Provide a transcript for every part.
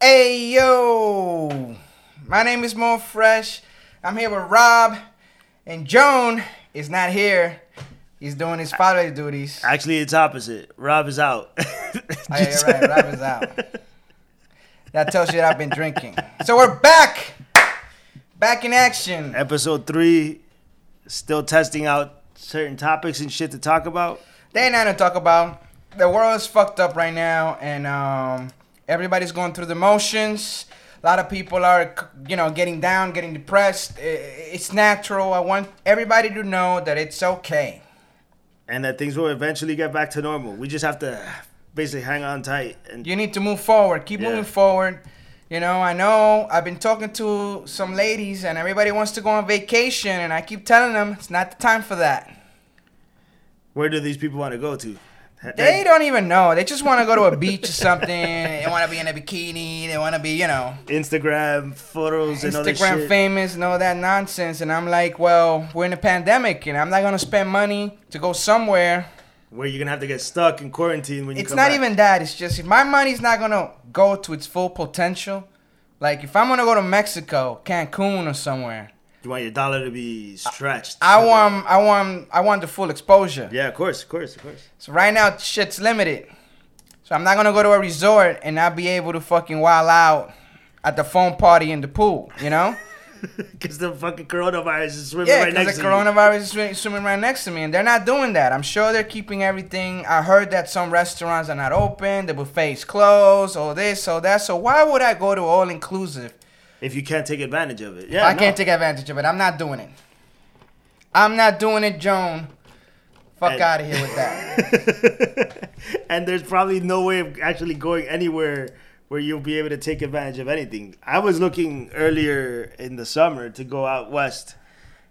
Hey yo, my name is Mo Fresh. I'm here with Rob, and Joan is not here. He's doing his fatherly duties. Actually, it's opposite. Rob is out. Oh, yeah, you're right. Rob is out. That tells you that I've been drinking. So we're back, back in action. Episode three, still testing out certain topics and shit to talk about. They ain't nothing to talk about. The world is fucked up right now, and um, everybody's going through the motions. A lot of people are, you know, getting down, getting depressed. It's natural. I want everybody to know that it's okay. And that things will eventually get back to normal. We just have to basically hang on tight. And You need to move forward. Keep Yeah. moving forward. You know, I know I've been talking to some ladies, and everybody wants to go on vacation, and I keep telling them it's not the time for that. where do these people want to go to? They don't even know. They just want to go to a beach or something. They want to be in a bikini. They want to be, you know, Instagram photos and all shit. Instagram shit. famous and all that nonsense. And I'm like, well, we're in a pandemic, and I'm not gonna spend money to go somewhere. where you're gonna have to get stuck in quarantine when you It's come not back. even that. It's just if my money's not gonna go to its full potential. Like if I'm gonna go to Mexico, Cancun, or somewhere, You want your dollar to be stretched. I want, I want, I want the full exposure. Yeah, of course, of course, of course. So right now, shit's limited. So I'm not gonna go to a resort and not be able to fucking wild out at the phone party in the pool. You know? Because the fucking coronavirus is swimming Yeah, right next the to you. coronavirus is swi- swimming right next to me, and they're not doing that. I'm sure they're keeping everything. I heard that some restaurants are not open, the buffet's closed, all this, all that. So why would I go to all inclusive? If you can't take advantage of it, yeah, I no. can't take advantage of it. I'm not doing it. I'm not doing it, Joan. Fuck out of here with that. and there's probably no way of actually going anywhere where you'll be able to take advantage of anything. I was looking earlier in the summer to go out west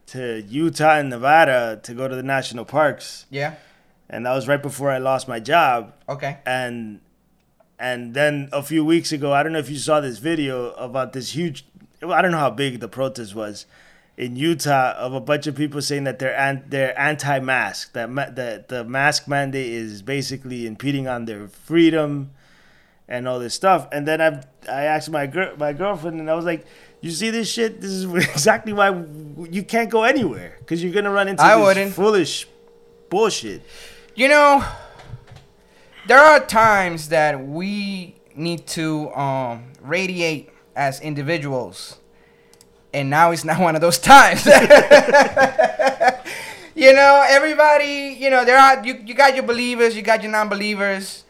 to Utah and Nevada to go to the national parks, yeah. and that was right before I lost my job. Okay. And and then a few weeks ago, I don't know if you saw this video about this huge. I don't know how big the protest was in Utah of a bunch of people saying that they're an, they're anti-mask. That ma- that the mask mandate is basically impeding on their freedom and all this stuff. And then I I asked my girl my girlfriend and I was like, "You see this shit? This is exactly why you can't go anywhere because you're gonna run into I this wouldn't. foolish bullshit." You know, there are times that we need to um, radiate as individuals, and now it's not one of those times. you know, everybody. You know, there are you. You got your believers, you got your non-believers.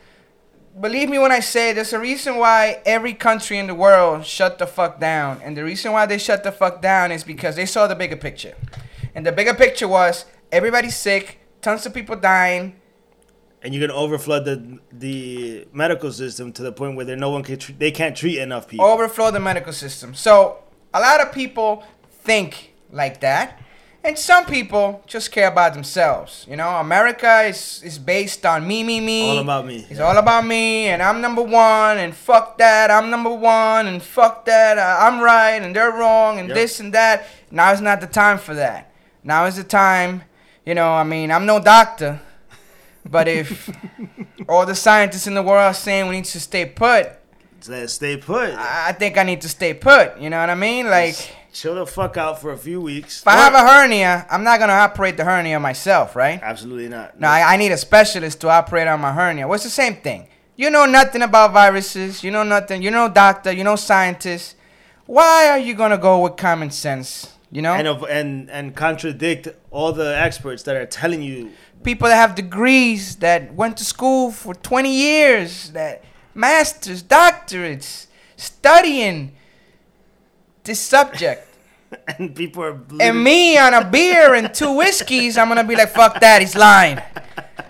Believe me when I say there's a reason why every country in the world shut the fuck down, and the reason why they shut the fuck down is because they saw the bigger picture, and the bigger picture was everybody's sick, tons of people dying. And you're gonna overflood the the medical system to the point where there no one can tr- they can't treat enough people. overflow the medical system. So a lot of people think like that, and some people just care about themselves. You know, America is is based on me, me, me. All about me. It's all about me, and I'm number one, and fuck that, I'm number one, and fuck that, uh, I'm right, and they're wrong, and Yep. this and that. Now is not the time for that. Now is the time. You know, I mean, I'm no doctor, but if all the scientists in the world are saying we need to stay put, So stay put. I I think I need to stay put. You know what I mean? Like, chill the fuck out for a few weeks. if I have a hernia, I'm not gonna operate the hernia myself, right? absolutely not. No, I, I need a specialist to operate on my hernia. Well, it's the same thing. You know nothing about viruses. You know nothing. You know doctor. You know scientist. Why are you gonna go with common sense? You know, and of, and and contradict all the experts that are telling you people that have degrees that went to school for 20 years, that masters, doctorates, studying this subject. and people are And me on a beer and two whiskeys, I'm gonna be like, fuck that, he's lying.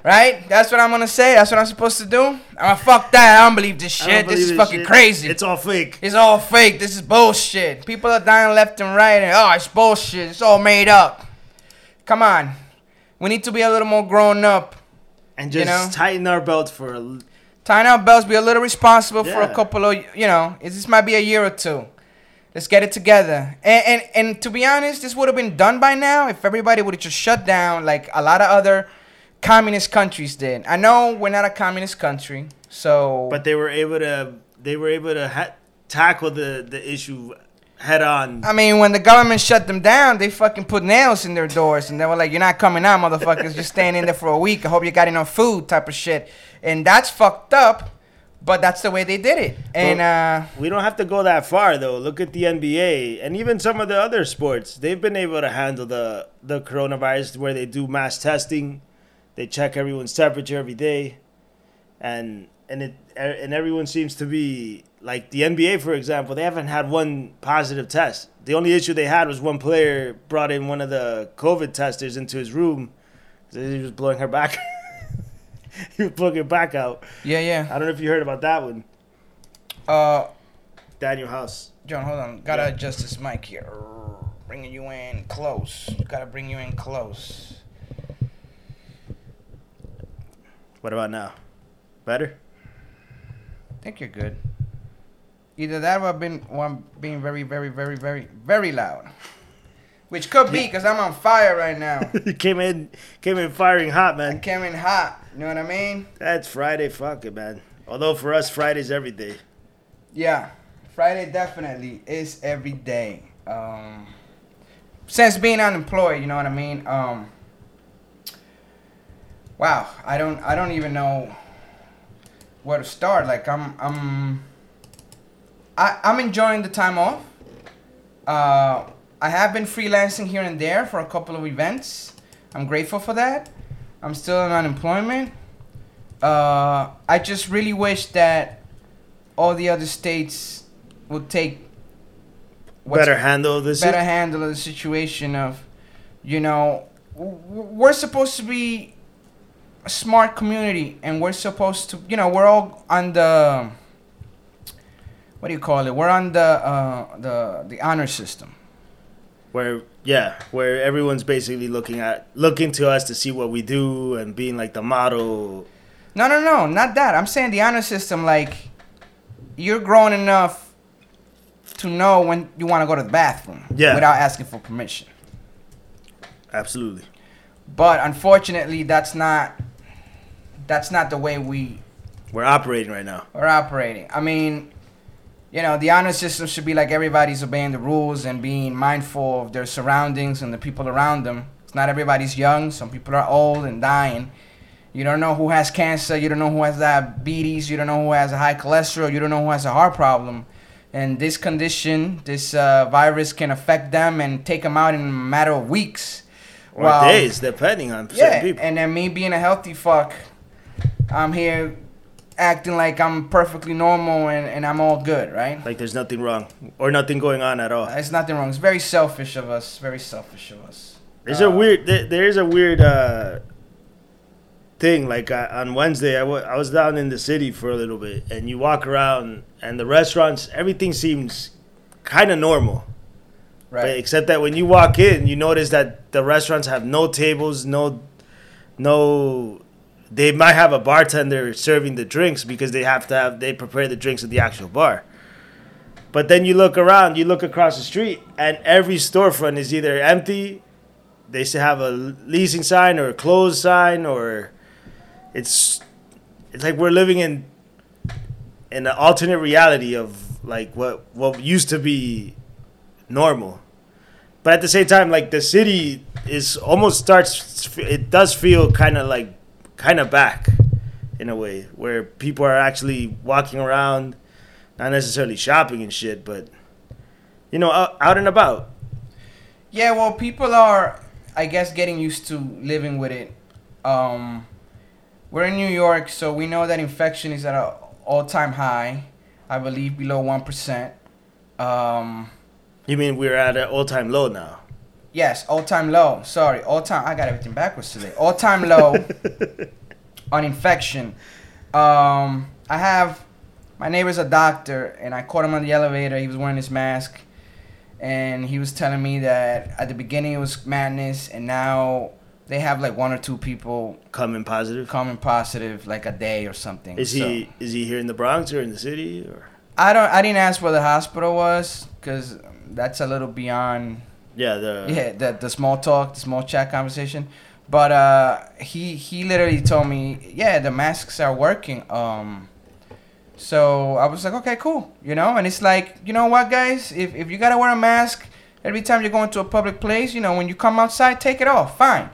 Right? That's what I'm gonna say. That's what I'm supposed to do. I'm gonna fuck that. I don't believe this shit. This is fucking shit. crazy. It's all fake. It's all fake. This is bullshit. People are dying left and right, and oh, it's bullshit. It's all made up. Come on. We need to be a little more grown up. And you just know? tighten our belts for a, Tying our belts, be a little responsible for a couple of, you know, this might be a year or two. Let's get it together. And, and, and to be honest, this would have been done by now if everybody would have just shut down like a lot of other communist countries did. I know we're not a communist country, so. but they were able to they were able to ha- tackle the the issue head on. I mean, when the government shut them down, they fucking put nails in their doors, and they were like, "You're not coming out, motherfuckers. You're staying in there for a week. I hope you got enough food," type of shit. And that's fucked up, but that's the way they did it. And uh, We don't have to go that far though. Look at the NBA and even some of the other sports. They've been able to handle the the coronavirus where they do mass testing. They check everyone's temperature every day, and and it and everyone seems to be like the NBA, for example. They haven't had one positive test. The only issue they had was one player brought in one of the COVID testers into his room. He was blowing her back. he was blowing her back out. yeah, yeah. I don't know if you heard about that one. Uh, Danuel House. John, hold on. Gotta Yeah. adjust this mic here. Bringing you in close. Gotta bring you in close. What about now? Better? I think you're good. Either that or I've been or I'm being very, very, very, very, very loud. Which could be because I'm on fire right now. you came in came in firing hot, I man. came in hot. You know what I mean? That's Friday, fuck it, man. Although for us Friday's every day. Yeah. Friday definitely is every day. Um, since being unemployed, you know what I mean? Um, wow, I don't I don't even know where to start. Like I'm I'm I, I'm enjoying the time off. Uh, I have been freelancing here and there for a couple of events. I'm grateful for that. I'm still in unemployment. Uh, I just really wish that all the other states would take better handle this. better handle the situation of, you know, we're supposed to be a smart community and we're supposed to, you know, we're all on the, what do you call it? We're on the uh, the the honor system. where yeah, where everyone's basically looking at looking to us to see what we do and being like the model. No, no, no, not that. I'm saying the honor system. Like, you're grown enough to know when you want to go to the bathroom Yeah. without asking for permission. Absolutely. But unfortunately, that's not that's not the way we We're operating right now. We're operating. I mean, you know, the honor system should be like everybody's obeying the rules and being mindful of their surroundings and the people around them. It's not everybody's young. Some people are old and dying. You don't know who has cancer. You don't know who has diabetes. You don't know who has a high cholesterol. You don't know who has a heart problem. And this condition, this uh, virus can affect them and take them out in a matter of weeks. Or While- days, depending on certain yeah, people. and then me being a healthy fuck, I'm here acting like I'm perfectly normal and, and I'm all good, right? like there's nothing wrong or nothing going on at all. It's nothing wrong. It's very selfish of us. Very selfish of us. There's Uh, a weird. There, there is a weird uh, thing. Like uh, on Wednesday, I wa- I was down in the city for a little bit, and you walk around, and the restaurants, everything seems kind of normal. But Right. except that when you walk in, you notice that the restaurants have no tables, no, no. They might have a bartender serving the drinks because they have to have they prepare the drinks at the actual bar. But then you look around, you look across the street, and every storefront is either empty, they still have a leasing sign or a closed sign, or it's it's like we're living in in an alternate reality of like what what used to be normal. But at the same time, like the city is almost starts. It does feel kind of like kind of back in a way where people are actually walking around, not necessarily shopping and shit, but you know, out, out and about. Yeah, well, people are, I guess, getting used to living with it. Um, we're in New York, so we know that infection is at an all-time high. I believe below one percent. Um, You mean we're at an all-time low now? Yes, all-time low. Sorry, all-time. I got everything backwards today. All-time low on infection. Um, I have my neighbor's a doctor, and I caught him on the elevator. He was wearing his mask, and he was telling me that at the beginning it was madness, and now they have like one or two people Coming positive. coming positive like a day or something. Is So- he is he here in the Bronx or in the city or? I don't. I didn't ask where the hospital was because that's a little beyond. Yeah, the yeah, the the small talk, the small chat conversation. But uh, he he literally told me, yeah, the masks are working. Um, So I was like, okay, cool, you know. And it's like, you know what, guys? If if you gotta wear a mask every time you're going to a public place, you know, when you come outside, take it off, fine.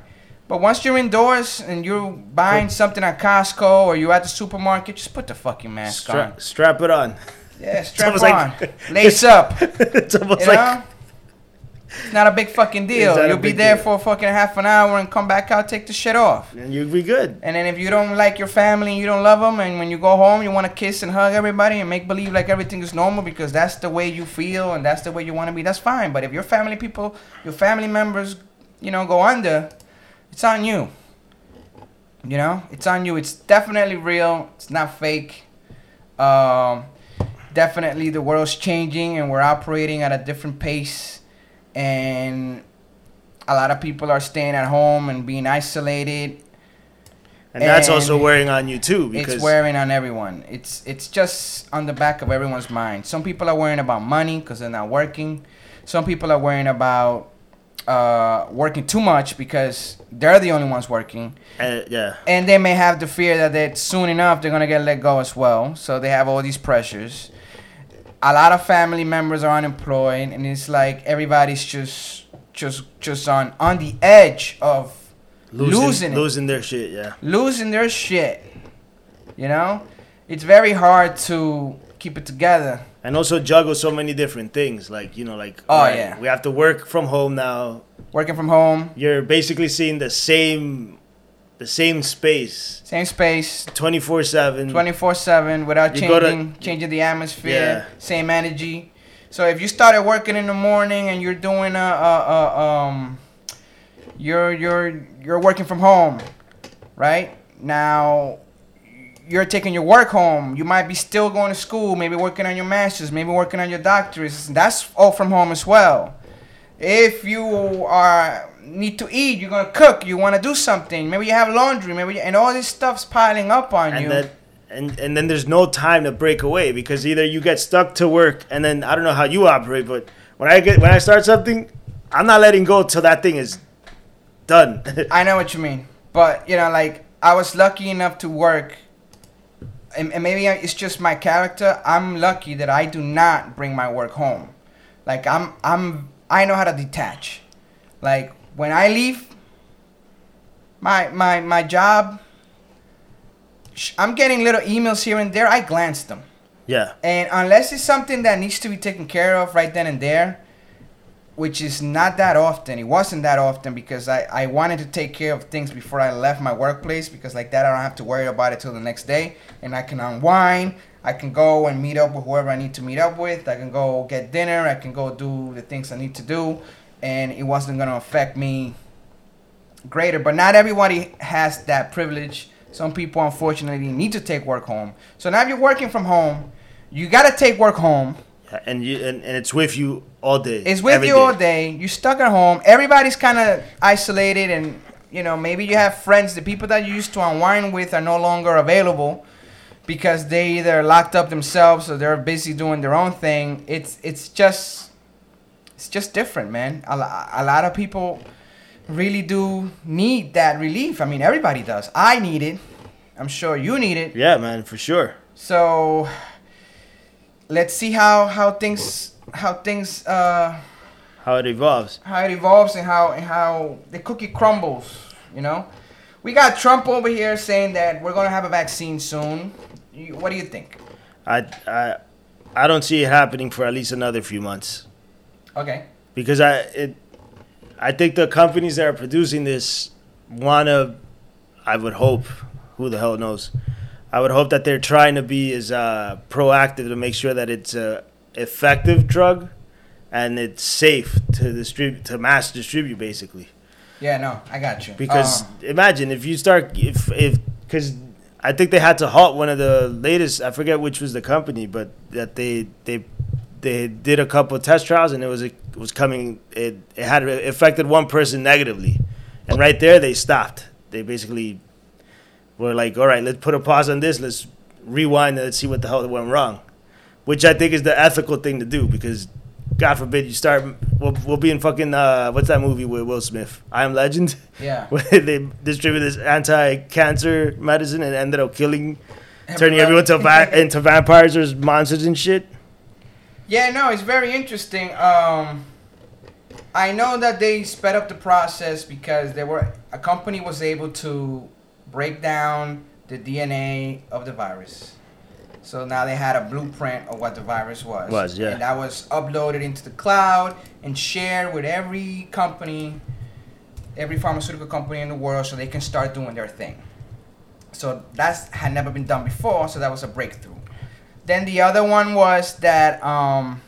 But once you're indoors and you're buying something at Costco or you're at the supermarket, just put the fucking mask Stra- on. strap it on. Yeah, strap on, like- lace up. it's almost You like know? It's not a big fucking deal. You'll be there deal. for fucking half an hour and come back out, take the shit off. and you'll be good. And then if you don't like your family and you don't love them, and when you go home, you want to kiss and hug everybody and make believe like everything is normal because that's the way you feel and that's the way you want to be, that's fine. But if your family people, your family members, you know, go under, it's on you. You know, it's on you. It's definitely real. It's not fake. Um, definitely the world's changing and we're operating at a different pace. And a lot of people are staying at home and being isolated And that's also wearing on you too because it's wearing on everyone. It's it's just on the back of everyone's mind. Some people are worrying about money because they're not working. Some people are worrying about uh, working too much because they're the only ones working, uh, yeah. and they may have the fear that soon enough they're gonna get let go as well. So they have all these pressures. A lot of family members are unemployed, and it's like everybody's just just just on on the edge of Losing, losing losing their shit, yeah. losing their shit. You know, it's very hard to keep it together. And also juggle so many different things. Like, you know, like Oh, alright, yeah. we have to work from home now. Working from home, You're basically seeing the same the same space same space, 24/7. twenty four seven, without You go to- changing changing the atmosphere. Yeah. Same energy. So if you started working in the morning and you're doing a, a, a um, you're you're you're working from home, right? Now you're taking your work home. You might be still going to school, maybe working on your masters, maybe working on your doctorates. That's all from home as well. If you are need to eat, you're gonna cook. You want to do something. Maybe you have laundry. Maybe you, and all this stuff's piling up on you. and you. then and and then there's no time to break away because either you get stuck to work and then I don't know how you operate, but when I get when I start something, I'm not letting go till that thing is done. I know what you mean, but you know, like I was lucky enough to work, and, and maybe it's just my character. I'm lucky that I do not bring my work home. Like I'm, I'm, I know how to detach. Like when I leave, my my my job. I'm getting little emails here and there. I glance them. yeah. And unless it's something that needs to be taken care of right then and there, which is not that often, it wasn't that often because I, I wanted to take care of things before I left my workplace because like that I don't have to worry about it till the next day and I can unwind. I can go and meet up with whoever I need to meet up with. I can go get dinner. I can go do the things I need to do, and it wasn't gonna affect me greater. But not everybody has that privilege. Some people, unfortunately, need to take work home. So now, if you're working from home, you gotta take work home. And you and, and it's with you all day. It's with you all day. You're stuck at home. Everybody's kind of isolated, and you know maybe you have friends. The people that you used to unwind with are no longer available because they either locked up themselves or they're busy doing their own thing. It's it's just it's just different, man. A, a lot of people really do need that relief. I mean, everybody does. I need it. I'm sure you need it. Yeah, man, for sure. So let's see how how things how things uh How it evolves. how it evolves and how and how the cookie crumbles. You know, we got Trump over here saying that we're gonna have a vaccine soon. What do you think? I I I don't see it happening for at least another few months. Okay. because I it I think the companies that are producing this wanna I would hope who the hell knows I would hope that they're trying to be as uh, proactive to make sure that it's a effective drug and it's safe to distribute to mass distribute basically Yeah, no, I got you. because Um, imagine if you start if if because I think they had to halt one of the latest I forget which was the company but that they they they did a couple of test trials and it was it was coming it it had affected one person negatively. And right there they stopped. They basically were like all right let's put a pause on this. Let's rewind and let's see what the hell went wrong. Which I think is the ethical thing to do because God forbid you start we'll, we'll be in fucking uh, what's that movie with Will Smith? I Am Legend? Yeah. where they distributed this anti-cancer medicine and ended up killing turning everyone to into vampires or monsters and shit. Yeah, no, it's very interesting. Um, I know that they sped up the process because they were a company was able to break down the DNA of the virus. So now they had a blueprint of what the virus was. Was, yeah. And that was uploaded into the cloud and shared with every company, every pharmaceutical company in the world, so they can start doing their thing. So that had never been done before, so that was a breakthrough. Then the other one was that um,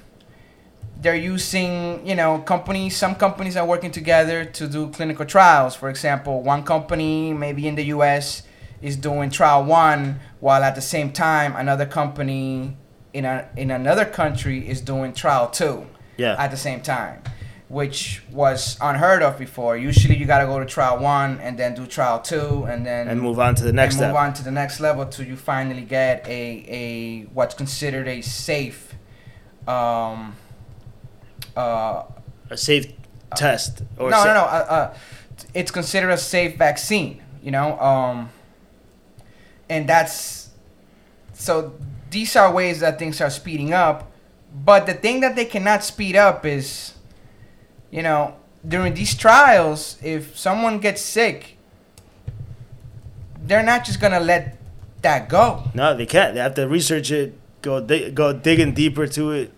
they're using, you know, companies. Some companies are working together to do clinical trials. For example, one company, maybe in the U.S., is doing trial one, while at the same time another company in a in another country is doing trial two Yeah. at the same time, which was unheard of before. Usually, you gotta go to trial one and then do trial two, and then and move on to the next and move on to the next level till you finally get a a what's considered a safe um uh A safe test. Or no sa- no no uh, uh, it's considered a safe vaccine you know um and that's so these are ways that things are speeding up but the thing that they cannot speed up is you know during these trials if someone gets sick they're not just gonna let that go No, they can't. They have to research it, go dig, go digging deeper to it,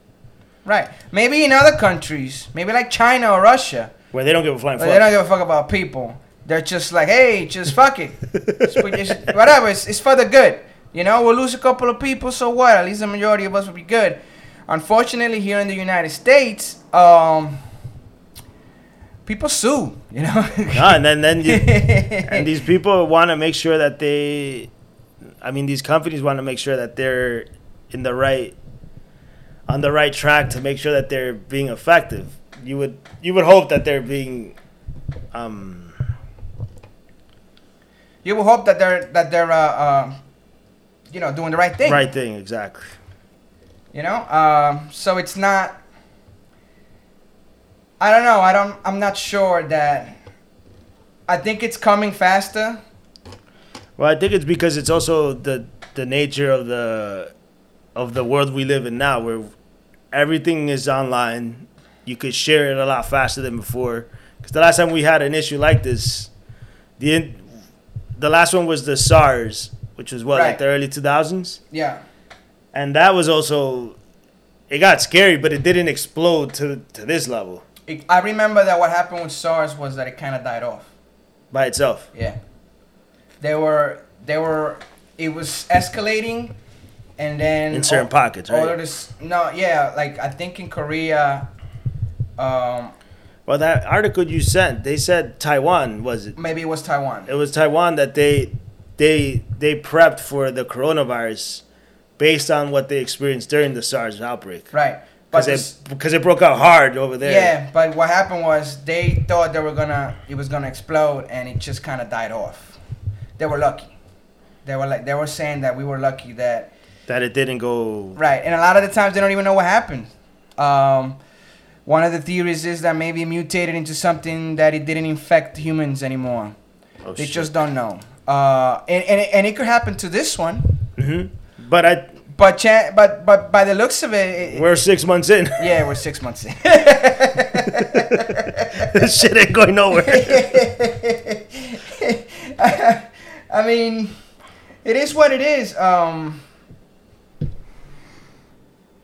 Right. Maybe in other countries, maybe like China or Russia, where they don't give a flying fuck. they don't give a fuck about people. They're just like, hey, just fuck it. Just put your shit- Whatever. It's, it's for the good. You know, we'll lose a couple of people, so what? At least the majority of us will be good. Unfortunately, here in the United States, um, people sue. You know. No, and then then you, and these people want to make sure that they, I mean, these companies want to make sure that they're in the right, on the right track to make sure that they're being effective. You would you would hope that they're being, um, you would hope that they're that they're uh, uh, you know doing the right thing. right thing exactly. You know, um, so it's not. I don't know. I don't. I'm not sure that. I think it's coming faster. Well, I think it's because it's also the the nature of the of the world we live in now, where everything is online. You could share it a lot faster than before. Because the last time we had an issue like this, the in, the last one was the SARS, which was what Right. like the early two thousands, Yeah. and that was also it got scary, but it didn't explode to to this level It, I remember that what happened with SARS was that it kind of died off. by itself. Yeah. They were. They were. It was escalating, and then In certain all- pockets, all right? of this. No. Yeah. Like I think in Korea. Um. Well, that article you sent, they said Taiwan was it? Maybe it was Taiwan. it was Taiwan that they they they prepped for the coronavirus based on what they experienced during the SARS outbreak. Right. But Because this- it, because it broke out hard over there. Yeah, but what happened was they thought they were gonna it was gonna explode and it just kind of died off. They were lucky. They were like they were saying that we were lucky that That it didn't go. right, and a lot of the times they don't even know what happened. Um, one of the theories is that maybe it mutated into something that it didn't infect humans anymore. Oh, they shit. just don't know. Uh, and, and, and it could happen to this one, hmm But I, but chan- but but by the looks of it, it we're six months in. yeah, we're six months in. this shit ain't going nowhere. I mean, it is what it is. Um,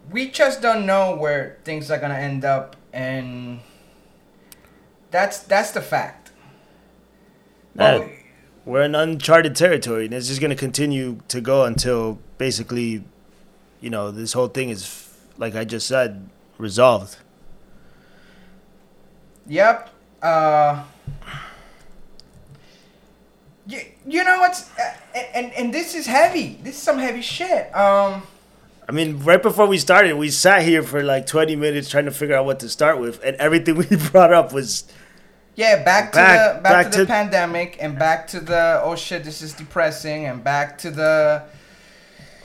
we just don't know where things are gonna end up, and that's that's the fact. That- we're in uncharted territory, and it's just gonna continue to go until basically, you know, this whole thing is, like I just said, resolved. Yep. Uh, you, you know what's uh, and and this is heavy. This is some heavy shit. Um. I mean, right before we started, we sat here for like 20 minutes trying to figure out what to start with, and everything we brought up was Yeah, back to Back- the back, back to the to- pandemic and back to the oh shit, this is depressing and back to the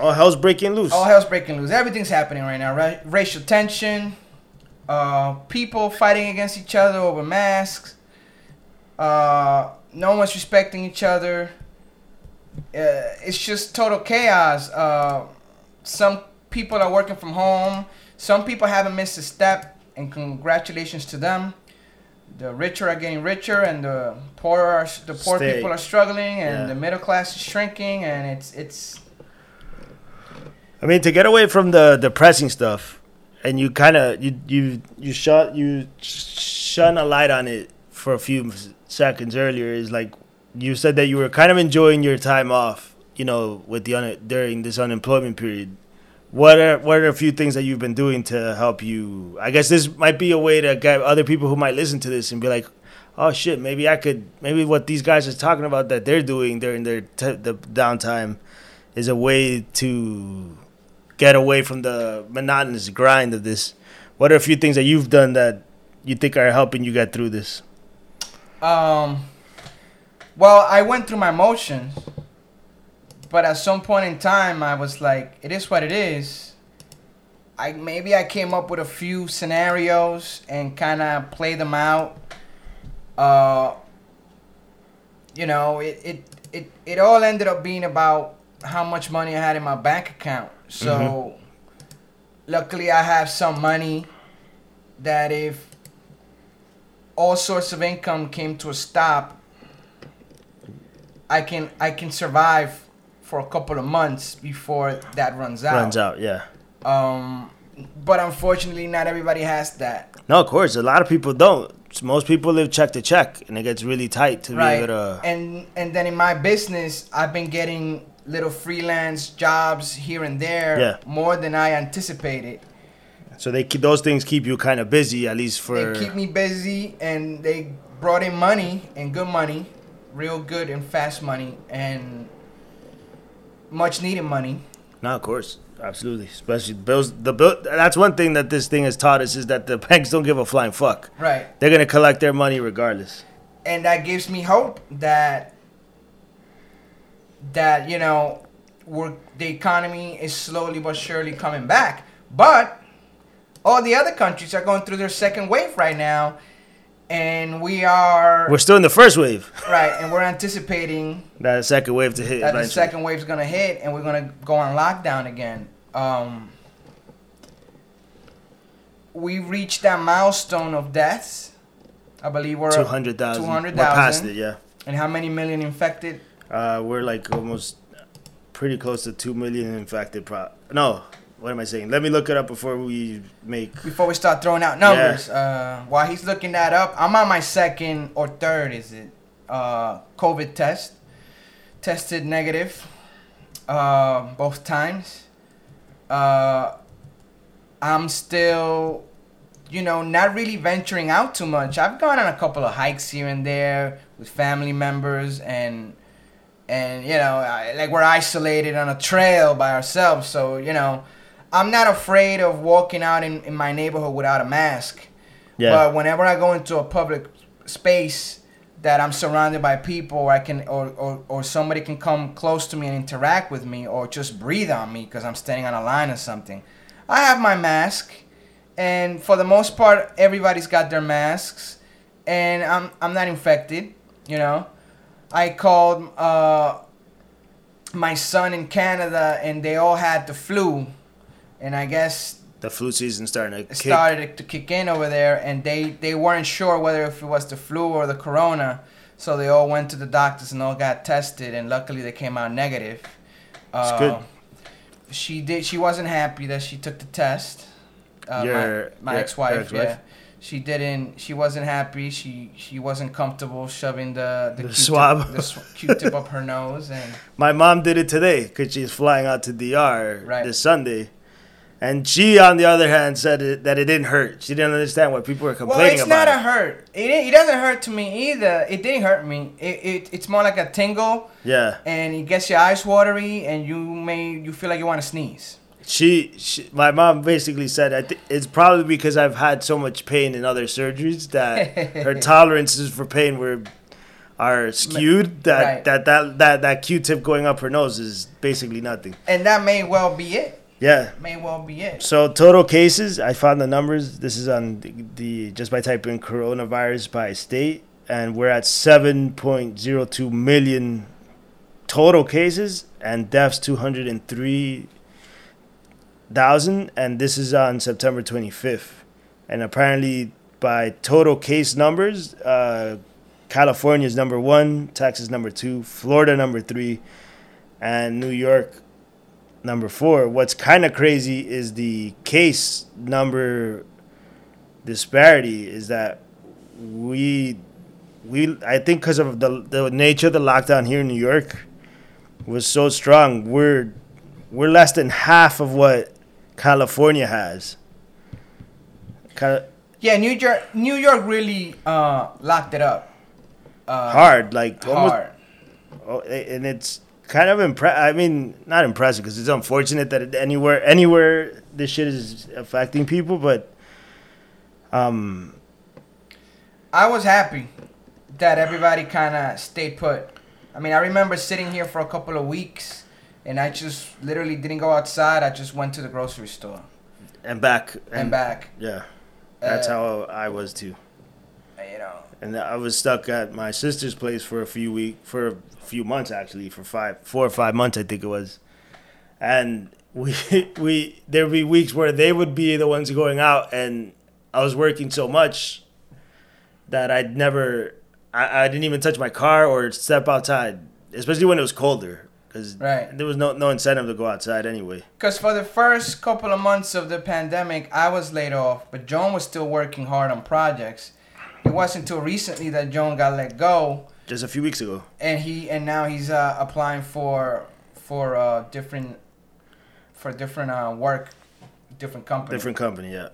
all hell's breaking loose. all hell's breaking loose. Everything's happening right now. Ra- racial tension, uh, people fighting against each other over masks. Uh, no one's respecting each other. uh, it's just total chaos. Uh, some people are working from home. Some people haven't missed a step, and congratulations to them. The richer are getting richer, and the poor are the poor Stay. people are struggling, and Yeah. the middle class is shrinking, and it's it's I mean, to get away from the depressing stuff, and you kind of you you you shot you shone a light on it for a few seconds earlier. Is like you said that you were kind of enjoying your time off, you know, with the un- during this unemployment period. What are what are a few things that you've been doing to help you? I guess this might be a way to get other people who might listen to this and be like, "Oh shit, maybe I could maybe what these guys are talking about that they're doing during their t- the downtime is a way to get away from the monotonous grind of this. What are a few things that you've done that you think are helping you get through this? Um, well, I went through my motions, but at some point in time, I was like, "It is what it is." I maybe I came up with a few scenarios and kind of played them out. Uh, you know, it, it it it all ended up being about how much money I had in my bank account. So, luckily, I have some money that if all sorts of income came to a stop, I can I can survive for a couple of months before that runs out. Runs out, yeah. Um, but unfortunately, not everybody has that. No, of course, a lot of people don't. Most people live check to check, and it gets really tight to right. be able to. And and then in my business, I've been getting little freelance jobs here and there Yeah. more than I anticipated. So they keep those things keep you kind of busy, at least for. They keep me busy, and they brought in money and good money, real good and fast money, and much needed money. No, of course, absolutely. Especially bills. The bill. That's one thing that this thing has taught us is that the banks don't give a flying fuck. Right. They're gonna collect their money regardless. and that gives me hope that that you know we're the economy is slowly but surely coming back but all the other countries are going through their second wave right now and we are We're still in the first wave. right and we're anticipating That second wave to hit. that the eventually. second wave's gonna hit and we're gonna go on lockdown again um we reached that milestone of deaths i believe we're Two hundred thousand. 200,000. We're past it, yeah. and how many million infected Uh, we're like almost pretty close to two million infected. Pro- no, what am I saying? Let me look it up before we make. before we start throwing out numbers, uh, while he's looking that up, I'm on my second or third, is it? Uh, COVID test. Tested negative uh, both times. Uh, I'm still, you know, not really venturing out too much. I've gone on a couple of hikes here and there with family members and. And you know, I, like we're isolated on a trail by ourselves, so you know, I'm not afraid of walking out in, in my neighborhood without a mask. Yeah. But whenever I go into a public space that I'm surrounded by people, or I can, or, or, or somebody can come close to me and interact with me, or just breathe on me because I'm standing on a line or something, I have my mask, and for the most part, everybody's got their masks, and I'm I'm not infected, you know. I called uh, my son in Canada, and they all had the flu, and I guess the flu season starting to it kick. started to kick in over there, and they they weren't sure whether if it was the flu or the corona, so they all went to the doctors and all got tested, and luckily they came out negative. That's Uh, good. She did. She wasn't happy that she took the test. Uh, Your- my, my ex-wife, ex-wife? yeah. She didn't. She wasn't happy. She she wasn't comfortable shoving the the, The swab. the sw- Q-tip up her nose, and My mom did it today because she's flying out to DR Right. this Sunday. And she, on the other hand, said it, that it didn't hurt. She didn't understand what people were complaining Well, it's about. not a hurt. It, it doesn't hurt to me either. It didn't hurt me. It, it it's more like a tingle, yeah. and it gets your eyes watery, and you may you feel like you want to sneeze. She, she, my mom basically said, I th- it's probably because I've had so much pain in other surgeries that her tolerances for pain were are skewed. That, Right. that that that that Q-tip going up her nose is basically nothing. And that may well be it. Yeah. May well be it. So total cases, I found the numbers. This is on the, the just by typing coronavirus by state, and we're at seven point zero two million total cases and deaths 203,000 and this is on September 25th. And apparently by total case numbers, uh, California is number 1, Texas number 2, Florida number 3, and New York number 4. What's kind of crazy is the case number disparity is that we we I think because of the the nature of the lockdown here in New York was so strong. We're we're less than half of what California has. Kind Yeah, New York, New York really uh, locked it up. Uh, hard, like almost, hard. oh, and it's kind of impre- I mean, not impressive because it's unfortunate that it, anywhere anywhere this shit is affecting people, but um, I was happy that everybody kind of stayed put. I mean, I remember sitting here for a couple of weeks, and I just literally didn't go outside. I just went to the grocery store and back and, back. Yeah, that's Uh, how I was too. You know, and I was stuck at my sister's place for a few week for a few months actually for five four or five months I think it was, and we we there would be weeks where they would be the ones going out and I was working so much that I'd never I, I didn't even touch my car or step outside especially when it was colder because Right. there was no no incentive to go outside anyway. because for the first couple of months of the pandemic, I was laid off, but Joan was still working hard on projects. It wasn't until recently that Joan got let go, Just a few weeks ago. and he and now he's uh, applying for for uh, different for different uh, work, different company. Different company, yeah.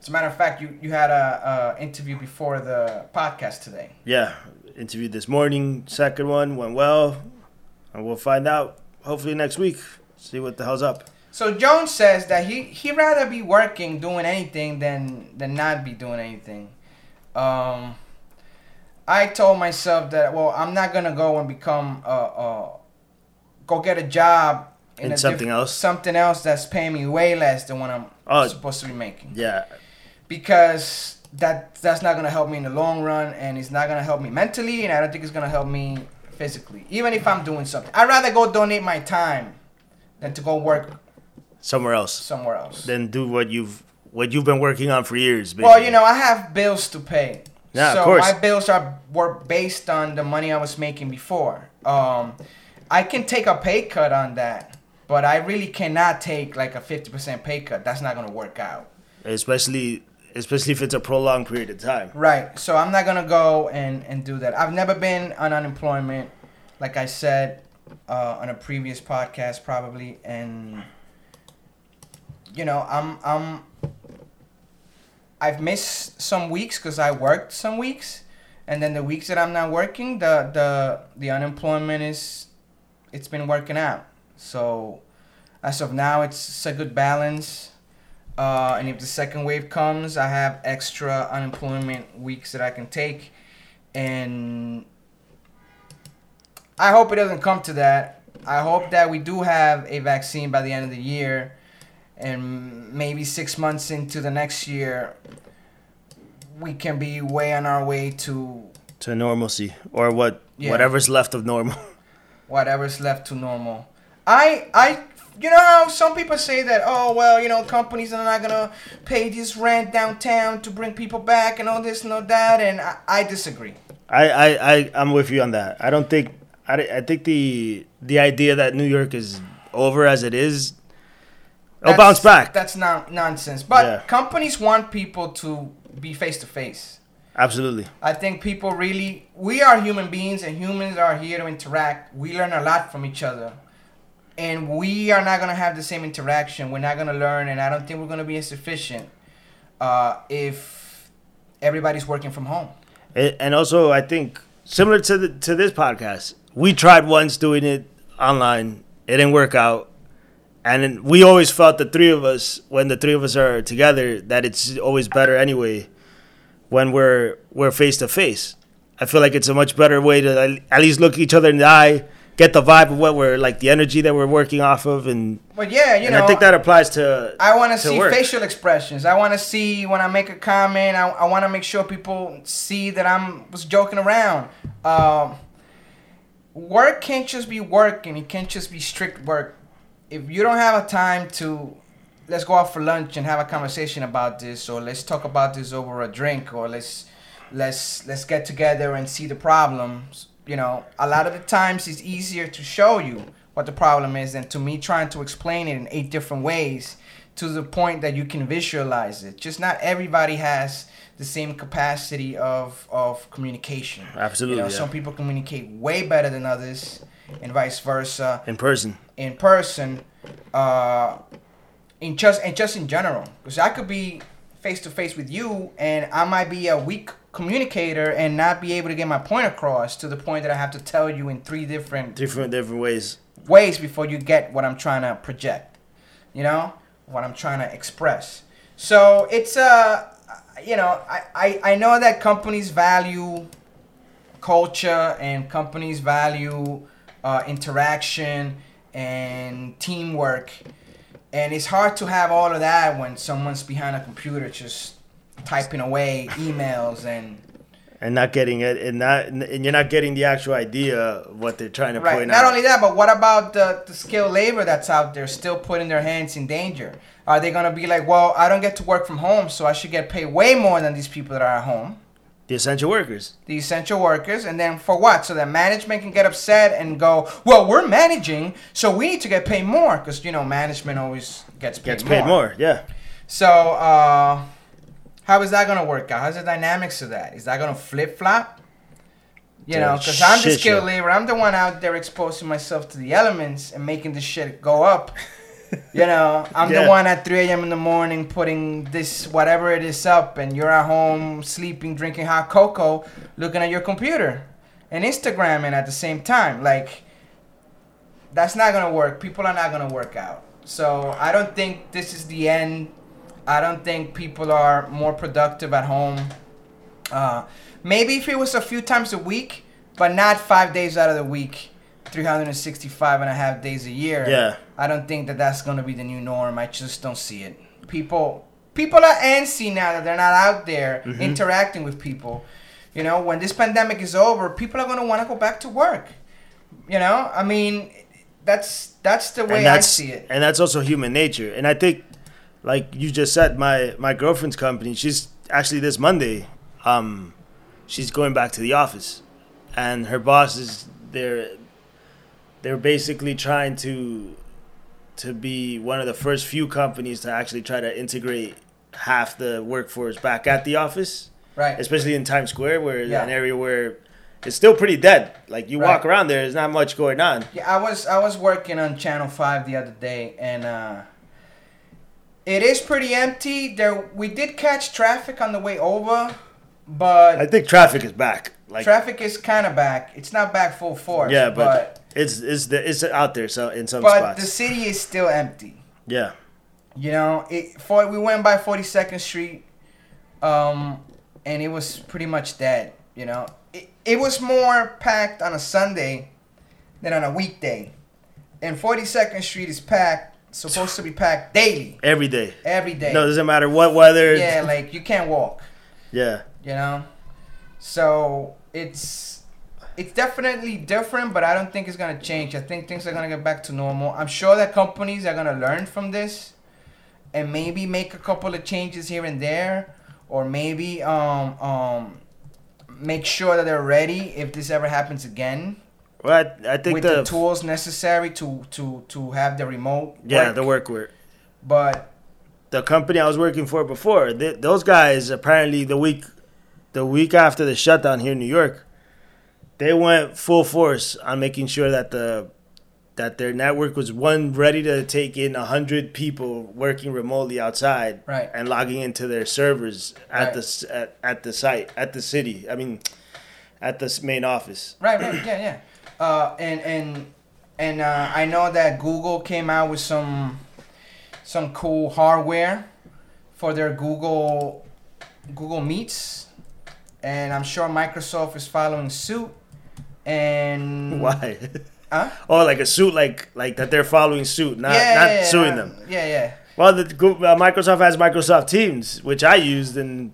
As a matter of fact, you, you had a, a interview before the podcast today. Yeah, interviewed this morning. Second one went well, and we'll find out hopefully next week. See what the hell's up. So Jones says that he he rather be working doing anything than than not be doing anything. Um, I told myself that well I'm not gonna go and become a, a go get a job In a something else? something else that's paying me way less than what I'm Oh. supposed to be making Yeah, because that that's not gonna help me in the long run and it's not gonna help me mentally and I don't think it's gonna help me physically even if I'm doing something I'd rather go donate my time than to go work somewhere else. somewhere else. Then do what you've what you've been working on for years. Well, you know, I have bills to pay. Yeah, of so course. my bills are were based on the money I was making before. Um, I can take a pay cut on that, but I really cannot take like a fifty percent pay cut. That's not gonna work out. especially especially if it's a prolonged period of time. Right. So I'm not gonna go and and do that. I've never been on unemployment, like I said uh, on a previous podcast, probably, and you know, I'm I'm I've missed some weeks because I worked some weeks, and then the weeks that I'm not working, the the the unemployment is it's been working out. So as of now, it's, it's a good balance. Uh, and if the second wave comes, I have extra unemployment weeks that I can take, and I hope it doesn't come to that. I hope that we do have a vaccine by the end of the year, and maybe six months into the next year, we can be way on our way to To normalcy or what Yeah. whatever's left of normal. whatever's left to normal. I I you know how some people say that oh well you know companies are not gonna pay this rent downtown to bring people back and all this and all that and I, I disagree. I, I, I I'm with you on that. I don't think I, I think the the idea that New York is over as it is it'll bounce back. That's not nonsense. But Yeah. companies want people to be face to face. Absolutely. I think people really we are human beings and humans are here to interact. We learn a lot from each other. And we are not gonna have the same interaction. We're not gonna learn and I don't think we're gonna be as efficient uh, if everybody's working from home. And also, I think similar to the, to this podcast, we tried once doing it online. It didn't work out, and we always felt the three of us when the three of us are together that it's always better anyway when we're we're face to face. I feel like it's a much better way to at least look each other in the eye, get the vibe of what we're like, the energy that we're working off of, and But yeah, you know I think that applies to. I want to see work. facial expressions. I want to see when I make a comment. I, I want to make sure people see that I'm was joking around. Um, work can't just be work and it can't just be strict work. If you don't have a time to let's go out for lunch and have a conversation about this or let's talk about this over a drink or let's let's let's get together and see the problems, you know, a lot of the times it's easier to show you what the problem is than to me trying to explain it in eight different ways to the point that you can visualize it. Just not everybody has the same capacity of of communication. Absolutely, You know, yeah. some people communicate way better than others, and vice versa. In person. In person, uh, in just and just in general, because I could be face to face with you, and I might be a weak communicator and not be able to get my point across to the point that I have to tell you in three different Different different ways. ways before you get what I'm trying to project. You know what I'm trying to express. So it's uh, you know, I, I I know that companies value culture and companies value uh, interaction and teamwork, and it's hard to have all of that when someone's behind a computer just typing away emails and And not getting it and not and you're not getting the actual idea of what they're trying to Right. point Not out. Not only that, but what about the, the skilled labor that's out there still putting their hands in danger? Are they gonna be like, well, I don't get to work from home, so I should get paid way more than these people that are at home, the essential workers. the essential workers, and then for what? So that management can get upset and go, well, we're managing, so we need to get paid more, because you know management always gets paid Gets paid more, yeah. So, uh, how is that gonna work out? How's the dynamics of that? Is that gonna flip flop? You know, because I'm the skilled labor. I'm the one out there exposing myself to the elements and making this shit go up. You know, I'm Yeah. the one at 3 a.m. in the morning putting this whatever it is up, and you're at home sleeping, drinking hot cocoa, looking at your computer and Instagramming at the same time. Like, that's not gonna work. People are not gonna work out. So I don't think this is the end. I don't think people are more productive at home. Uh, maybe if it was a few times a week, but not five days out of the week, 365 and a half days a year. Yeah. I don't think that that's gonna be the new norm. I just don't see it. People, people are antsy now that they're not out there Mm-hmm. interacting with people. You know, when this pandemic is over, people are gonna want to go back to work. You know, I mean, that's that's the way and I see it. and that's also human nature. And I think, like you just said, my my girlfriend's company. She's actually this Monday. Um, she's going back to the office, and her boss is they're they're basically trying to to be one of the first few companies to actually try to integrate half the workforce back at the office, Right. especially in Times Square, where Yeah. an area where it's still pretty dead. Like you walk around there, there's not much going on. Yeah, I was I was working on Channel Five the other day, and uh, it is pretty empty. There, we did catch traffic on the way over, but I think traffic is back. Like traffic is kind of back. It's not back full force. Yeah, but, but it's it's the, it's out there so in some but spots. the city is still empty. yeah, You know, it for we went by Forty Second Street, um, and it was pretty much dead. You know, it, it was more packed on a Sunday than on a weekday, and Forty Second Street is packed, supposed to be packed daily, every day. every day. No, it doesn't matter what weather. yeah, like you can't walk. yeah. You know, so it's it's definitely different, but I don't think it's gonna change. I think things are gonna get back to normal. I'm sure that companies are gonna learn from this, and maybe make a couple of changes here and there, or maybe um um make sure that they're ready if this ever happens again Well, I, I think with the, the, tools necessary to to to have the remote. yeah work. the work work. But The company I was working for before, th those guys apparently the week the week after the shutdown here in New York, they went full force on making sure that the that their network was one ready to take in a hundred people working remotely outside Right. and logging into their servers at Right. the at, at the site at the city. I mean, at the main office. Right, right, yeah, yeah. Uh, and and and uh, I know that Google came out with some some cool hardware for their Google Google Meets, and I'm sure Microsoft is following suit. And Why? Huh? oh, like a suit, like like that they're following suit, not yeah, not yeah, suing them. Yeah, yeah, Well, the, Goo- uh, Microsoft has Microsoft Teams, which I used, and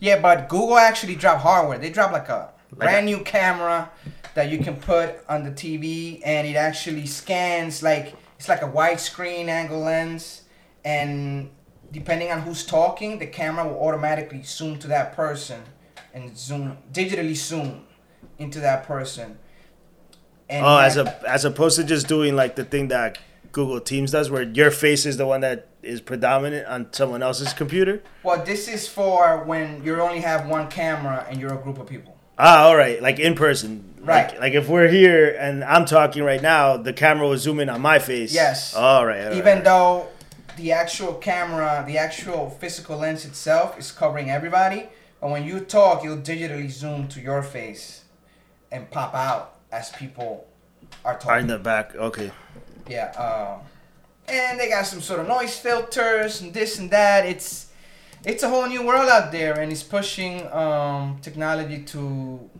yeah. But Google actually dropped hardware. They dropped like a brand new camera that you can put on the TV, and it actually scans like it's like a widescreen angle lens, and depending on who's talking, the camera will automatically zoom to that person and zoom digitally zoom into that person. And oh, as a as opposed to just doing like the thing that Google Teams does, where your face is the one that is predominant on someone else's computer. well, this is for when you only have one camera and you're a group of people. Ah, all right, like in person. Right. Like, like if we're here and I'm talking right now, the camera will zoom in on my face. Yes. All right. all even right. though the actual camera, the actual physical lens itself is covering everybody, but when you talk, it'll digitally zoom to your face and pop out as people are Are in the back. Okay. yeah. Uh, and they got some sort of noise filters and this and that. It's it's a whole new world out there, and it's pushing um, technology to.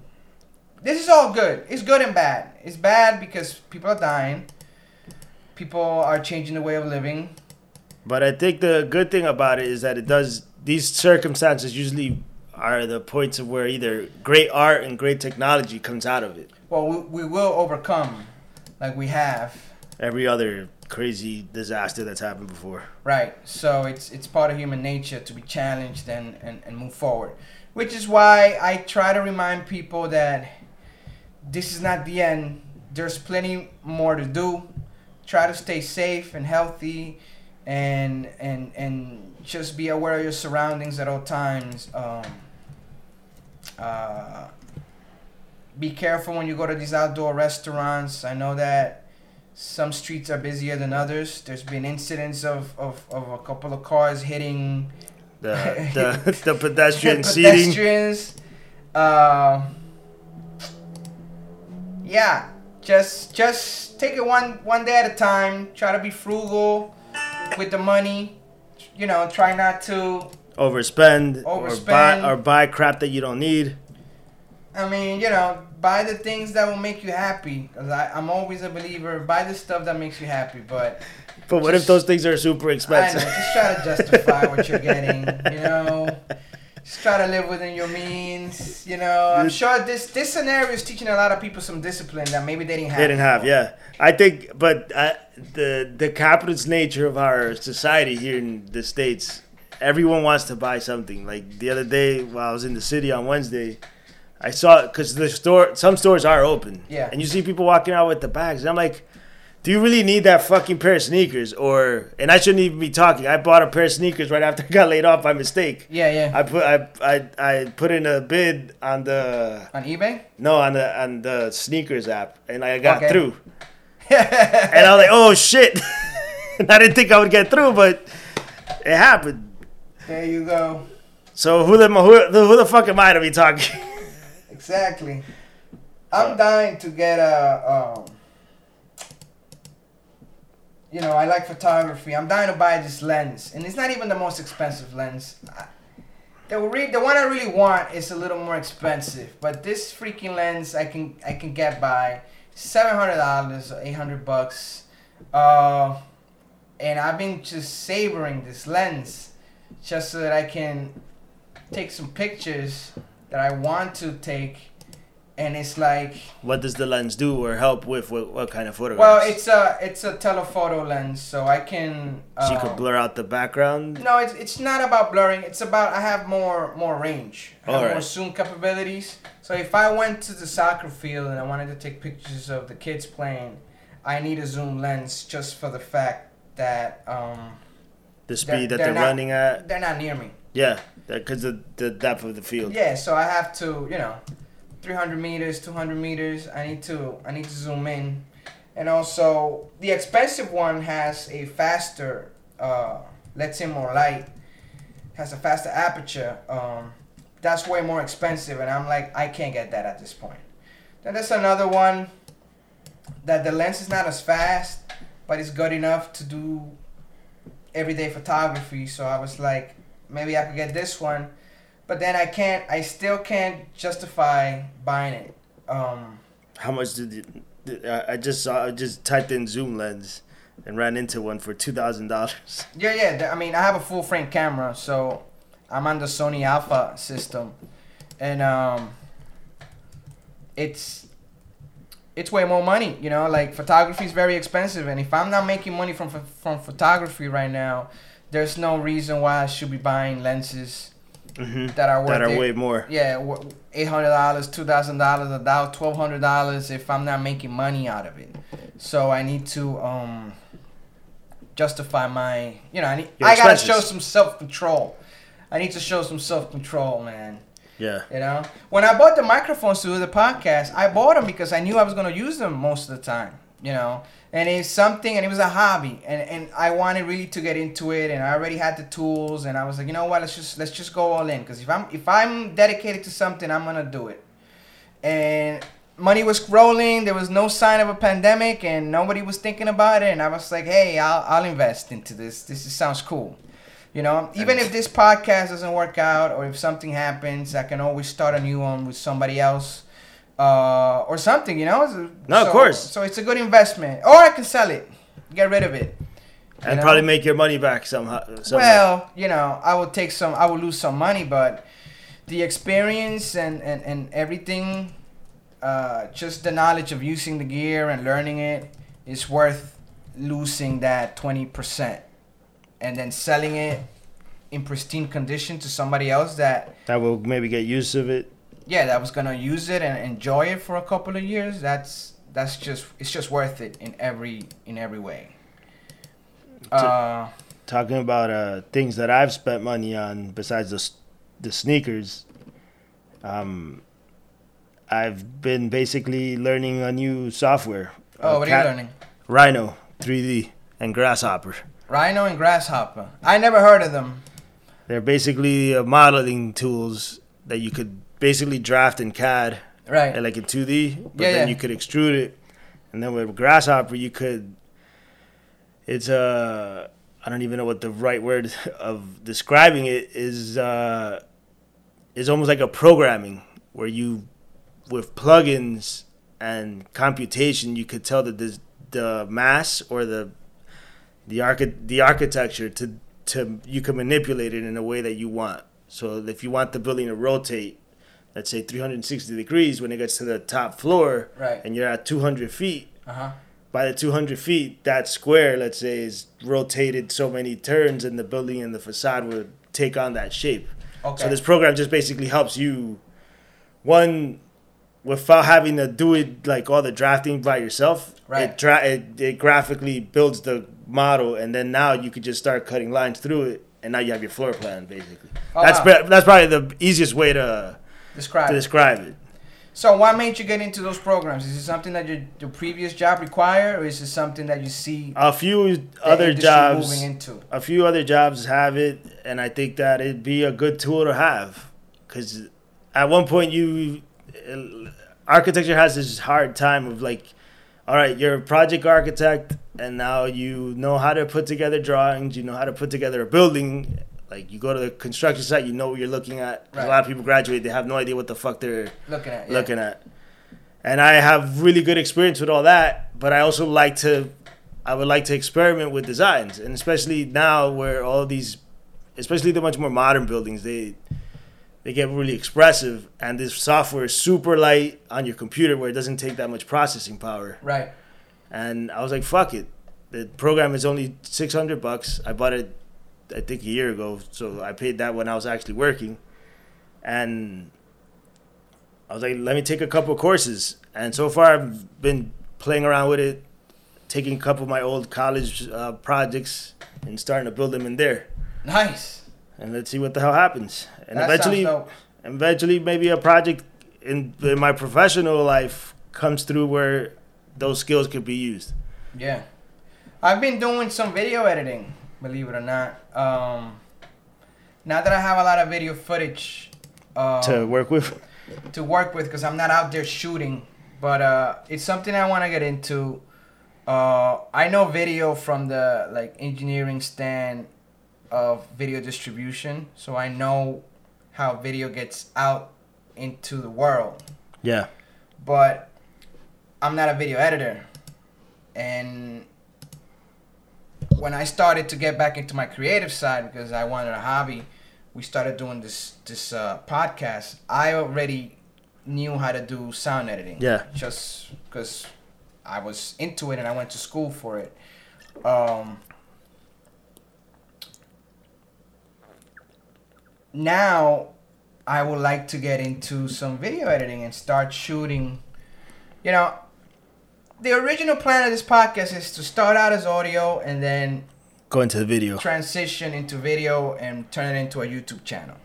This is all good. It's good and bad. It's bad because people are dying. People are changing the way of living. But I think the good thing about it is that it does these circumstances usually are the points of where either great art and great technology comes out of it. Well, we, we will overcome, like we have, Every other crazy disaster that's happened before. right? So it's it's part of human nature to be challenged and, and, and move forward. Which is why I try to remind people that this is not the end. There's plenty more to do. Try to stay safe and healthy, and and and just be aware of your surroundings at all times. Um, uh, be careful when you go to these outdoor restaurants. I know that some streets are busier than others. There's been incidents of, of, of a couple of cars hitting The the, the pedestrian seating. pedestrians. Uh, yeah, just just take it one one day at a time. Try to be frugal with the money. You know, try not to. Overspend, or buy Overspend. or buy crap that you don't need. I mean, you know, buy the things that will make you happy. Cause I, I'm always a believer. Buy the stuff that makes you happy. But But what if those things are super I know, expensive? just try to justify what you're getting. You know, just try to live within your means. You know, I'm sure this this scenario is teaching a lot of people some discipline that maybe they didn't have. They didn't have, yeah. I think, but uh, the the capitalist nature of our society here in the states, everyone wants to buy something. Like the other day, while I was in the city on Wednesday, I saw because the store, some stores are open, Yeah. and you see people walking out with the bags, and I'm like. Do you really need that fucking pair of sneakers? Or and I shouldn't even be talking. I bought a pair of sneakers right after I got laid off by mistake. Yeah, yeah. I put I I, I put in a bid on the On eBay. no on the on the sneakers app and I got Okay. through. And I was like, oh shit. I didn't think I would get through, but it happened. there you go. So who the who, the- who the fuck am I to be talking? Exactly. I'm dying to get a. Um, you know, I like photography. I'm dying to buy this lens, and it's not even the most expensive lens. I- The re- the one I really want is a little more expensive, but this freaking lens I can I can get by seven hundred dollars or eight hundred bucks, uh, and I've been just savoring this lens, just so that I can take some pictures that I want to take, and it's like what does the lens do or help with what, what kind of photographs? well, it's a it's a telephoto lens, so I can. Uh, so you could blur out the background. No, it's it's not about blurring. It's about I have more more range. I have more zoom capabilities. So if I went to the soccer field and I wanted to take pictures of the kids playing, I need a zoom lens just for the fact that um, The speed that they're they're, not- running at. they're not near me. Yeah, because of the depth of the field. Yeah, so I have to, you know, 300 meters, 200 meters. I need to, I need to zoom in, and also the expensive one has a faster, uh, lets in more light, has a faster aperture. Um, that's way more expensive, and I'm like, I can't get that at this point. Then there's another one that the lens is not as fast, but it's good enough to do everyday photography. So I was like, maybe I could get this one but then I can't. I still can't justify buying it. Um, How much did you? did- I just saw. I just typed in zoom lens and ran into one for two thousand dollars. yeah, yeah. I mean, I have a full frame camera, so I'm on the Sony Alpha system, and um, it's it's way more money. You know, like photography is very expensive, and if I'm not making money from from photography right now, there's no reason why I should be buying lenses hmm that are worth That are it. way more. yeah, eight hundred dollars, two thousand dollars, a dollar, twelve hundred dollars. If I'm not making money out of it, so I need to um justify my, you know, I need, Your I gotta show some self control. I need to show some self control, man. Yeah. You know, when I bought the microphones to do the podcast, I bought them because I knew I was gonna use them most of the time. You know, and it's something, and it was a hobby, and and I wanted really to get into it, and I already had the tools, and I was like, you know what, let's just let's just go all in, because if I'm if I'm dedicated to something, I'm gonna do it. And money was rolling, there was no sign of a pandemic, and nobody was thinking about it, and I was like, hey, I'll I'll invest into this. This is, sounds cool. You know, even if this podcast doesn't work out or if something happens, I can always start a new one with somebody else uh, or something, you know? So- No, of course. So it's a good investment. Or I can sell it, get rid of it. And know? probably make your money back somehow. somehow. Well, you know, I will take some, I will lose some money, but the experience and, and, and everything, uh, just the knowledge of using the gear and learning it is worth losing that 20% and then selling it in pristine condition to somebody else that, that will maybe get use of it. Yeah, that was gonna use it and enjoy it for a couple of years. That's, that's just, it's just worth it in every, in every way. Uh, Talking about uh, things that I've spent money on besides the the sneakers. Um, I've been basically learning a new software. oh, uh, what are you learning? Rhino 3D and Grasshopper. Rhino and Grasshopper. I never heard of them. They're basically uh, modeling tools that you could basically draft in CAD, Right. uh, like in 2D, but Yeah, then yeah. you could extrude it. And then with Grasshopper, you could. It's a. I don't even know what the right word of describing it is. Uh, is almost like a programming where you, with plugins and computation, you could tell that the the mass or the the archi- the architecture to to you can manipulate it in a way that you want. So if you want the building to rotate, let's say 360 degrees when it gets to the top floor, Right. and you're at 200 feet, Uh huh. by the 200 feet, that square, let's say, is rotated so many turns, and the building and the facade would take on that shape. Okay. So this program just basically helps you, one, without having to do it like all the drafting by yourself. Right. It, dra- it, it graphically builds the model, and then now you could just start cutting lines through it, and now you have your floor plan basically. Oh, that's wow. that's probably the easiest way to Describe. to describe it. So, what made you get into those programs? Is it something that your, your previous job required, or is it something that you see A few other jobs. moving into? a few other jobs have it, and I think that it'd be a good tool to have. Because at one point, you architecture has this hard time of like, all right, you're a project architect, and now you know how to put together drawings, you know how to put together a building. Like you go to the construction site, you know what you're looking at. Right. A lot of people graduate, they have no idea what the fuck they're Looking at yeah. looking at. And I have really good experience with all that, but I also like to I would like to experiment with designs, and especially now where all these especially the much more modern buildings, they they get really expressive and this software is super light on your computer where it doesn't take that much processing power. Right. And I was like, fuck it. The program is only 600 bucks. I bought it I think a year ago, so I paid that when I was actually working. And I was like, let me take a couple of courses. And so far, I've been playing around with it, taking a couple of my old college uh, projects and starting to build them in there. Nice. And let's see what the hell happens. And that eventually, eventually, maybe a project in, in my professional life comes through where those skills could be used. Yeah. I've been doing some video editing, believe it or not. Um, now that I have a lot of video footage uh, to work with. to work with because I'm not out there shooting, but uh, it's something I want to get into. Uh, I know video from the like engineering stand of video distribution, so I know how video gets out into the world. Yeah. But I'm not a video editor, and when I started to get back into my creative side because I wanted a hobby, we started doing this this uh, podcast. I already knew how to do sound editing. Yeah. Just because I was into it and I went to school for it. Um, now I would like to get into some video editing and start shooting. You know, the original plan of this podcast is to start out as audio and then Go into the video. transition into video and turn it into a YouTube channel.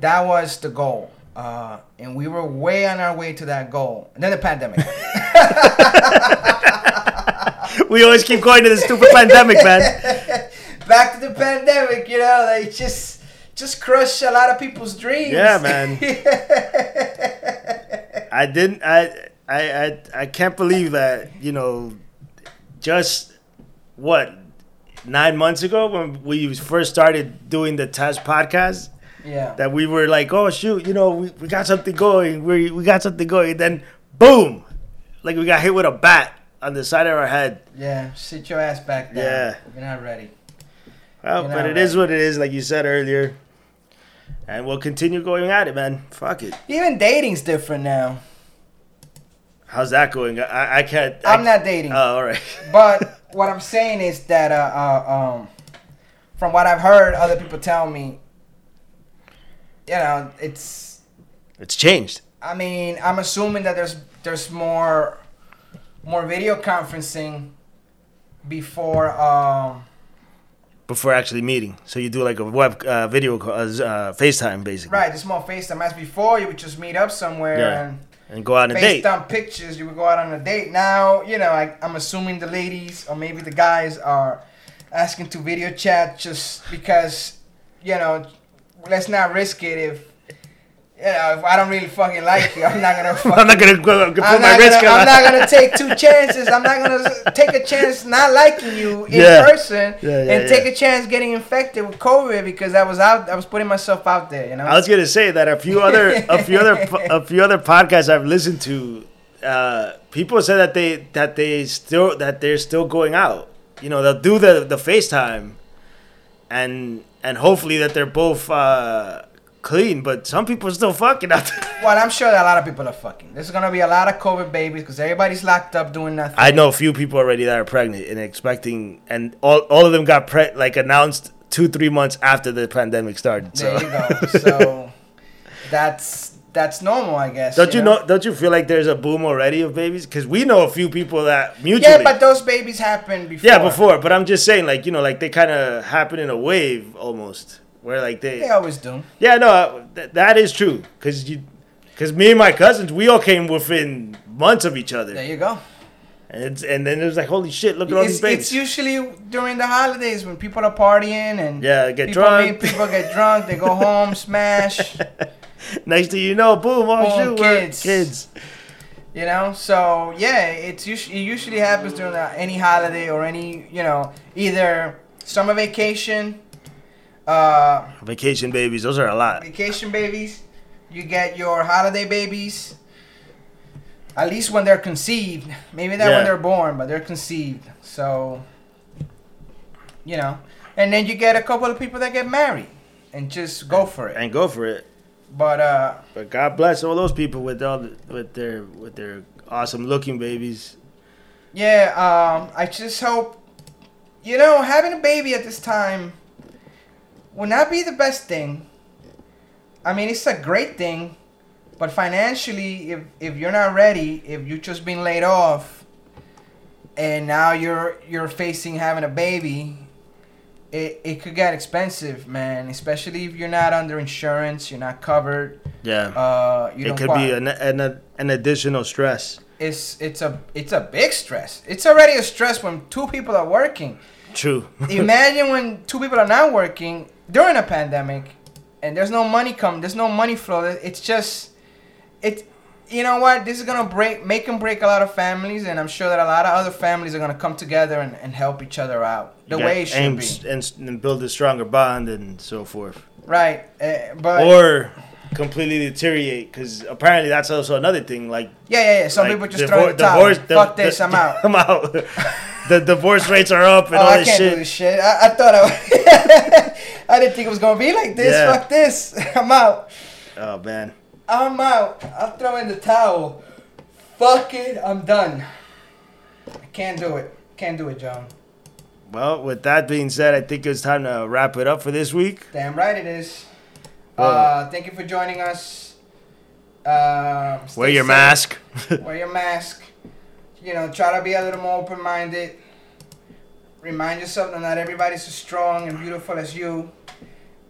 That was the goal. Uh, and we were way on our way to that goal. And then the pandemic. we always keep going to the stupid pandemic, man. Back to the pandemic, you know, they just just crush a lot of people's dreams. Yeah, man. I didn't. I. I. I. I can't believe that. You know, just what nine months ago when we first started doing the test podcast, yeah. that we were like, oh shoot, you know, we, we got something going. We we got something going. And then boom, like we got hit with a bat on the side of our head. Yeah, sit your ass back down. Yeah. You're not ready. Well, You but it is right. what it is, like you said earlier. And we'll continue going at it, man. Fuck it. Even dating's different now. How's that going? I, I can't. I, I'm not dating. Oh, all right. but what I'm saying is that uh, uh, um, from what I've heard, other people tell me, you know, it's. It's changed. I mean, I'm assuming that there's there's more more video conferencing before. Um, before actually meeting. So you do like a web uh, video call, uh, uh, FaceTime basically. right, there's more FaceTime. As before, you would just meet up somewhere Yeah. and And go out on a date. FaceTime pictures. You would go out on a date. Now, you know, I, I'm assuming the ladies or maybe the guys are asking to video chat just because, you know, let's not risk it if, if I don't really fucking like you, I'm not gonna. Fucking, I'm not gonna go, go put I'm my risk gonna, I'm not gonna take two chances. I'm not gonna take a chance not liking you in Yeah. person Yeah, yeah, and take a chance getting infected with COVID because I was out. I was putting myself out there. You know. I was gonna say that a few other a few other a few other podcasts I've listened to, uh, people said that they that they still that they're still going out. You know, they'll do the the FaceTime, and and hopefully that they're both uh, clean. But some people are still fucking out there. Well, I'm sure that a lot of people are fucking. There's gonna be a lot of COVID babies because everybody's locked up doing nothing. I know a few people already that are pregnant and expecting, and all all of them got pre like announced two three months after the pandemic started. So. there you go. So that's that's normal, I guess. Don't you know? Don't you feel like there's a boom already of babies? Because we know a few people that mutually. Yeah, but those babies happened before. Yeah, before. But I'm just saying, like you know, like they kind of happen in a wave almost, where like they. They always do. Yeah, no, uh, th- that is true. Because you, because me and my cousins, we all came within months of each other, There you go. and it's, and then it was like, holy shit, look at all It's, these babies. it's usually during the holidays when people are partying and Yeah, get people drunk. meet- people get drunk. They go home, smash. Next thing you know, boom, all Boom, shoot, kids. kids. You know, so yeah, it's usually it usually happens during any holiday or any you know either summer vacation, uh, Vacation babies, those are a lot. vacation babies. You get your holiday babies. At least when they're conceived, maybe not Yeah. when they're born, but they're conceived. So, you know, and then you get a couple of people that get married and just go for it. And go for it. But uh, But God bless all those people with all the, with their with their awesome looking babies. Yeah, um, I just hope, you know, having a baby at this time would not be the best thing. I mean, it's a great thing, but financially, if if you're not ready, if you've just been laid off, and now you're you're facing having a baby, it it could get expensive, man. Especially if you're not under insurance, you're not covered. Yeah. Uh, you it don't could qual- be an, an an additional stress. it's it's a it's a big stress. It's already a stress when two people are working. True. Imagine when two people are not working during a pandemic, and there's no money come, there's no money flow. It's just, it's, you know what? This is gonna break, make and break a lot of families, and I'm sure that a lot of other families are gonna come together and, and help each other out the way it should be. and, and build a stronger bond and so forth. Right, uh, but or completely deteriorate because apparently that's also another thing. Like yeah, yeah, yeah. Some like people just divor- throw the towel. divorce- the- Fuck this, the- I'm out. I'm out. the divorce rates are up and Oh, all I this can't shit. shit. I, I thought I, I didn't think it was gonna be like this. Yeah. Fuck this. I'm out. Oh man. I'm out. I'll throw in the towel. Fuck it. I'm done. I can't do it. Can't do it, John. Well, with that being said, I think it's time to wrap it up for this week. Damn right it is. Well- uh, thank you for joining us. Uh, Wear your safe. mask. Wear your mask. You know, try to be a little more open minded. Remind yourself that not everybody's as strong and beautiful as you.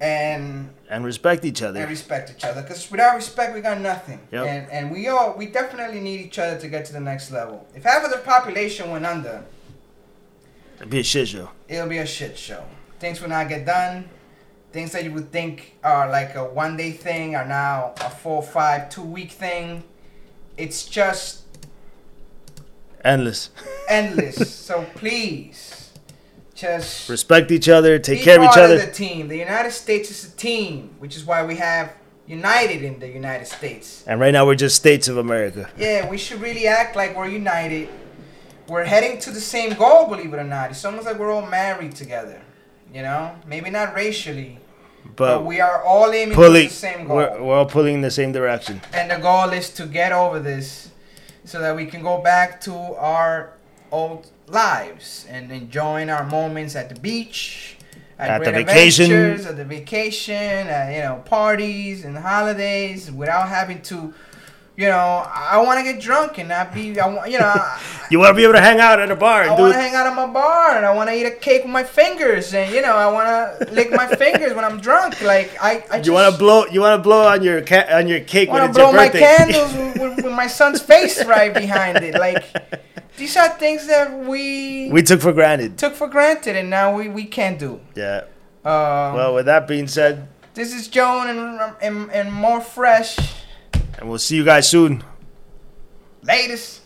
And and respect each other. and respect each other. Because without respect, we got nothing. Yep. And and we all we definitely need each other to get to the next level. If half of the population went under, It'd be a shit show. it'll be a shit show. Things will not get done. Things that you would think are like a one day thing are now a four, five, two week thing. It's just Endless. endless. so please, just Respect each other. Take care of each other. the team. The United States is a team, which is why we have united in the United States. And right now we're just states of America. Yeah, we should really act like we're united. We're heading to the same goal, believe it or not. It's almost like we're all married together. You know, maybe not racially, but, But we are all aiming pulling, the same goal. we're, we're all pulling in the same direction. And the goal is to get over this so that we can go back to our old lives and enjoying our moments at the beach, At the great vacation. at the vacation, at, you know, parties and holidays without having to, you know, I want to get drunk and not be, I want, you know, You want to be able to hang out at a bar I want to hang out at my bar and I want to eat a cake with my fingers and, you know, I want to lick my fingers when I'm drunk. Like, I, I just You want to blow? You want to blow on your ca- on your cake when want to blow my candles with, with, with my son's face right behind it. Like these are things that we, we took for granted. took for granted, and now we, we can't do. Yeah. Um, Well, with that being said, this is Joan and, and and more fresh. And we'll see you guys soon. Latest.